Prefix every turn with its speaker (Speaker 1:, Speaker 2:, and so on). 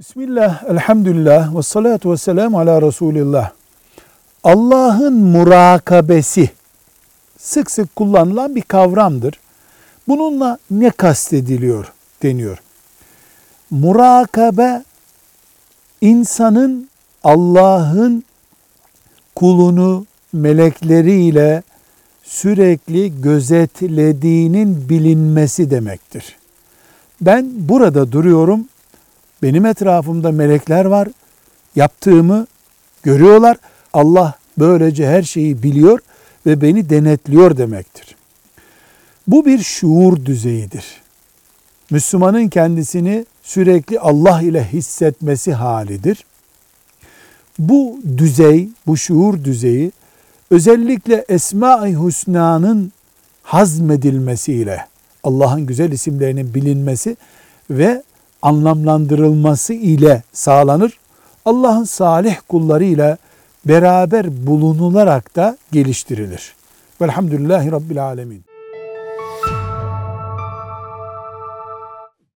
Speaker 1: Bismillah, elhamdülillah, ve salatu ve selamu ala Resulillah. Allah'ın murakabesi sık sık kullanılan bir kavramdır. Bununla ne kastediliyor deniyor. Murakabe insanın Allah'ın kulunu melekleriyle sürekli gözetlediğinin bilinmesi demektir. Ben burada duruyorum. Benim etrafımda melekler var. Yaptığımı görüyorlar. Allah böylece her şeyi biliyor ve beni denetliyor demektir. Bu bir şuur düzeyidir. Müslümanın kendisini sürekli Allah ile hissetmesi halidir. Bu düzey, bu şuur düzeyi özellikle Esma-i Hüsna'nın hazmedilmesiyle Allah'ın güzel isimlerinin bilinmesi ve anlamlandırılması ile sağlanır. Allah'ın salih kulları ile beraber bulunularak da geliştirilir. Velhamdülillahi Rabbil Alemin.